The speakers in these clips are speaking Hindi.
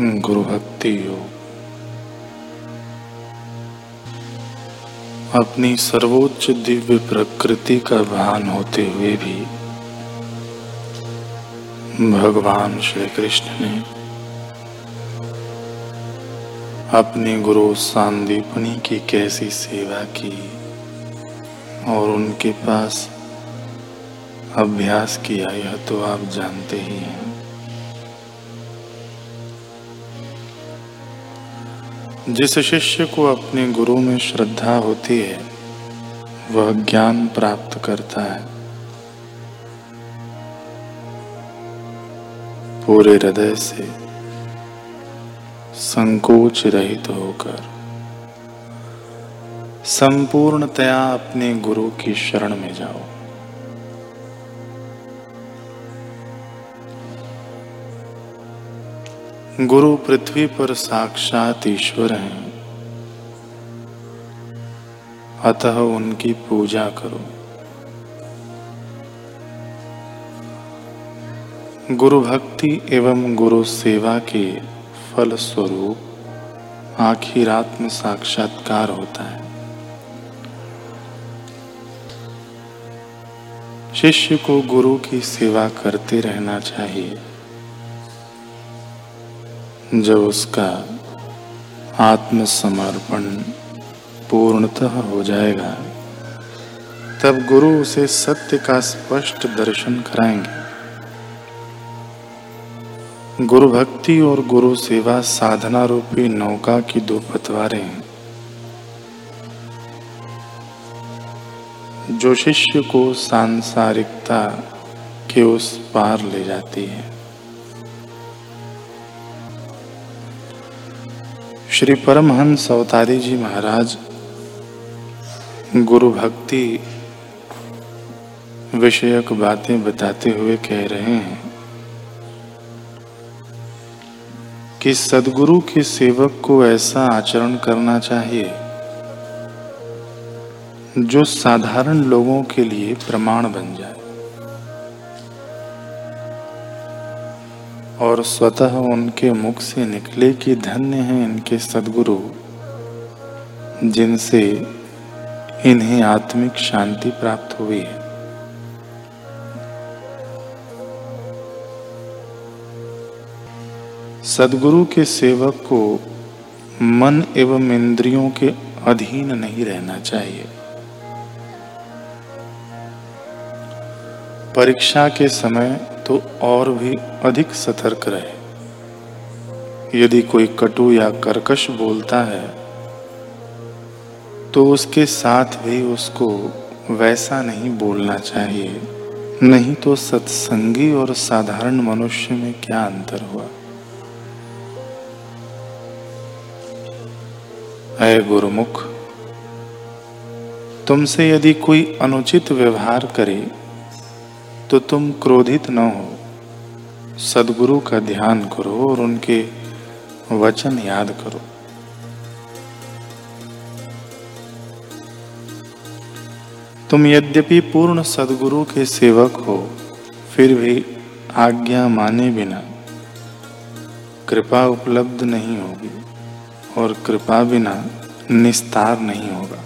गुरु भक्ति योग। अपनी सर्वोच्च दिव्य प्रकृति का भान होते हुए भी भगवान श्री कृष्ण ने अपनी गुरु सांदीपनी की कैसी सेवा की और उनके पास अभ्यास किया, यह तो आप जानते ही हैं। जिस शिष्य को अपने गुरु में श्रद्धा होती है, वह ज्ञान प्राप्त करता है। पूरे हृदय से संकोच रहित तो होकर, संपूर्णतया अपने गुरु की शरण में जाओ। गुरु पृथ्वी पर साक्षात ईश्वर हैं। अतः उनकी पूजा करो। गुरु भक्ति एवं गुरु सेवा के फल स्वरूप आखिर आत्म साक्षात्कार होता है। शिष्य को गुरु की सेवा करते रहना चाहिए। जब उसका आत्मसमर्पण पूर्णतः हो जाएगा, तब गुरु उसे सत्य का स्पष्ट दर्शन कराएँगे। गुरु भक्ति और गुरु सेवा साधना रूपी नौका की दो पतवारें हैं। जो शिष्य को सांसारिकता के उस पार ले जाती है। श्री परमहंस अवतारी जी महाराज, गुरु भक्ति विषयक बातें बताते हुए कह रहे हैं कि सदगुरु के सेवक को ऐसा आचरण करना चाहिए जो साधारण लोगों के लिए प्रमाण बन जाए। और स्वतः उनके मुख से निकले कि धन्य हैं इनके सदगुरु, जिनसे इन्हें आत्मिक शांति प्राप्त हुई है। सदगुरु के सेवक को मन एवं इंद्रियों के अधीन नहीं रहना चाहिए। परीक्षा के समय तो और भी अधिक सतर्क रहे। यदि कोई कटु या कर्कश बोलता है तो उसके साथ भी उसको वैसा नहीं बोलना चाहिए। नहीं तो सत्संगी और साधारण मनुष्य में क्या अंतर हुआ? अय गुरुमुख, तुमसे यदि कोई अनुचित व्यवहार करे तो तुम क्रोधित न हो। सदगुरु का ध्यान करो और उनके वचन याद करो। तुम यद्यपि पूर्ण सदगुरु के सेवक हो, फिर भी आज्ञा माने बिना कृपा उपलब्ध नहीं होगी और कृपा बिना निस्तार नहीं होगा।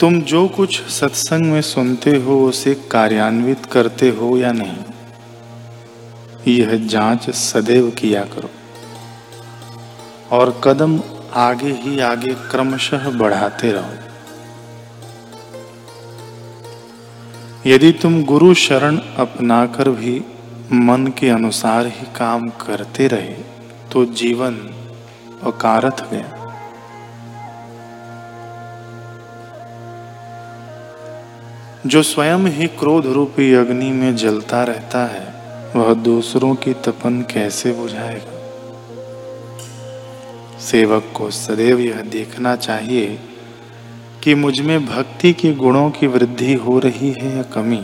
तुम जो कुछ सत्संग में सुनते हो, उसे कार्यान्वित करते हो या नहीं? यह जाँच सदैव किया करो। और कदम आगे ही आगे क्रमशः बढ़ाते रहो। यदि तुम गुरु शरण अपनाकर भी मन के अनुसार ही काम करते रहे तो जीवन अकारथ गया। जो स्वयं ही क्रोध रूपी अग्नि में जलता रहता है, वह दूसरों की तपन कैसे बुझाएगा? सेवक को सदैव यह देखना चाहिए कि मुझमें भक्ति के गुणों की वृद्धि हो रही है या कमी।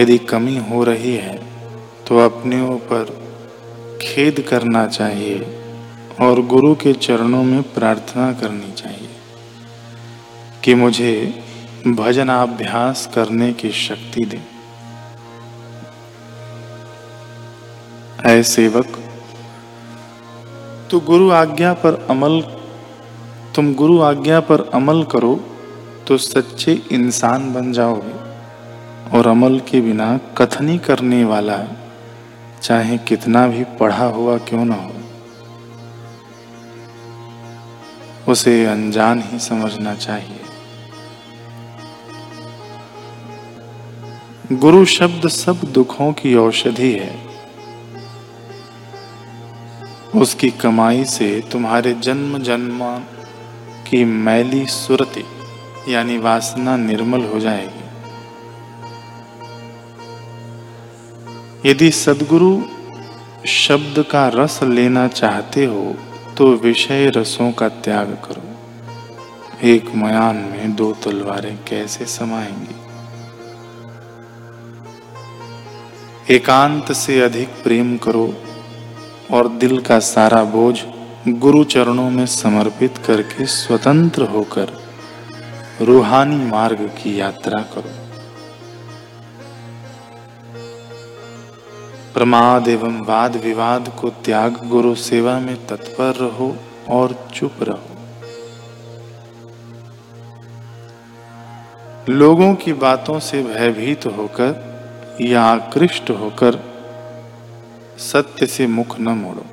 यदि कमी हो रही है तो अपने ऊपर खेद करना चाहिए और गुरु के चरणों में प्रार्थना करनी चाहिए। कि मुझे भजनाभ्यास करने की शक्ति दे। है सेवक तो गुरु आज्ञा पर अमल, तुम गुरु आज्ञा पर अमल करो तो सच्चे इंसान बन जाओगे और अमल के बिना कथनी करने वाला चाहे कितना भी पढ़ा हुआ क्यों ना हो। उसे अनजान ही समझना चाहिए। गुरु शब्द सब दुखों की औषधि है। उसकी कमाई से तुम्हारे जन्म जन्म की मैली सुरति, यानी वासना निर्मल हो जाएगी। यदि सदगुरु शब्द का रस लेना चाहते हो तो विषय रसों का त्याग करो। एक मयान में दो तलवारें कैसे समाएँगी? एकांत से अधिक प्रेम करो और दिल का सारा बोझ गुरु चरणों में समर्पित करके स्वतंत्र होकर रूहानी मार्ग की यात्रा करो। प्रमाद एवं वाद विवाद को त्याग गुरु सेवा में तत्पर रहो और चुप रहो। लोगों की बातों से भयभीत होकर या आकृष्ट होकर सत्य से मुख न मोड़ो।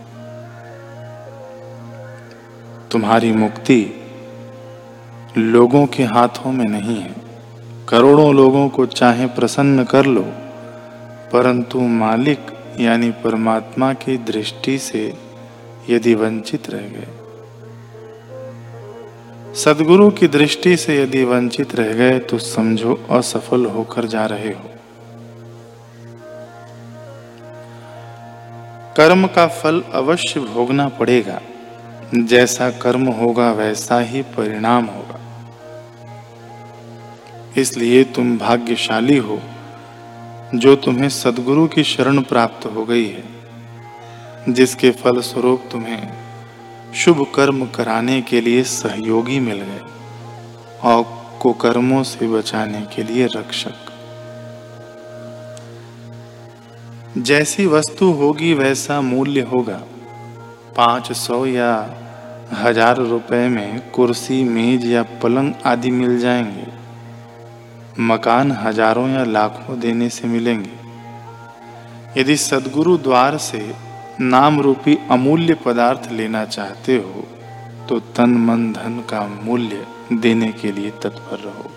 तुम्हारी मुक्ति लोगों के हाथों में नहीं है। करोड़ों लोगों को चाहे प्रसन्न कर लो, परंतु मालिक यानी परमात्मा की दृष्टि से यदि वंचित रह गए। सदगुरु की दृष्टि से यदि वंचित रह गए तो समझो असफल होकर जा रहे हो। कर्म का फल अवश्य भोगना पड़ेगा। जैसा कर्म होगा, वैसा ही परिणाम होगा। इसलिए तुम भाग्यशाली हो, जो तुम्हें सदगुरु की शरण प्राप्त हो गई है, जिसके फल स्वरूप तुम्हें शुभ कर्म कराने के लिए सहयोगी मिल गए, और कुकर्मों से बचाने के लिए रक्षक। जैसी वस्तु होगी वैसा मूल्य होगा। पाँच सौ या हज़ार रुपए में कुर्सी, मेज या पलंग आदि मिल जाएँगे। मकान हज़ारों या लाखों देने से मिलेंगे। यदि सदगुरु द्वार से नाम रूपी अमूल्य पदार्थ लेना चाहते हो तो तन मन धन का मूल्य देने के लिए तत्पर रहो।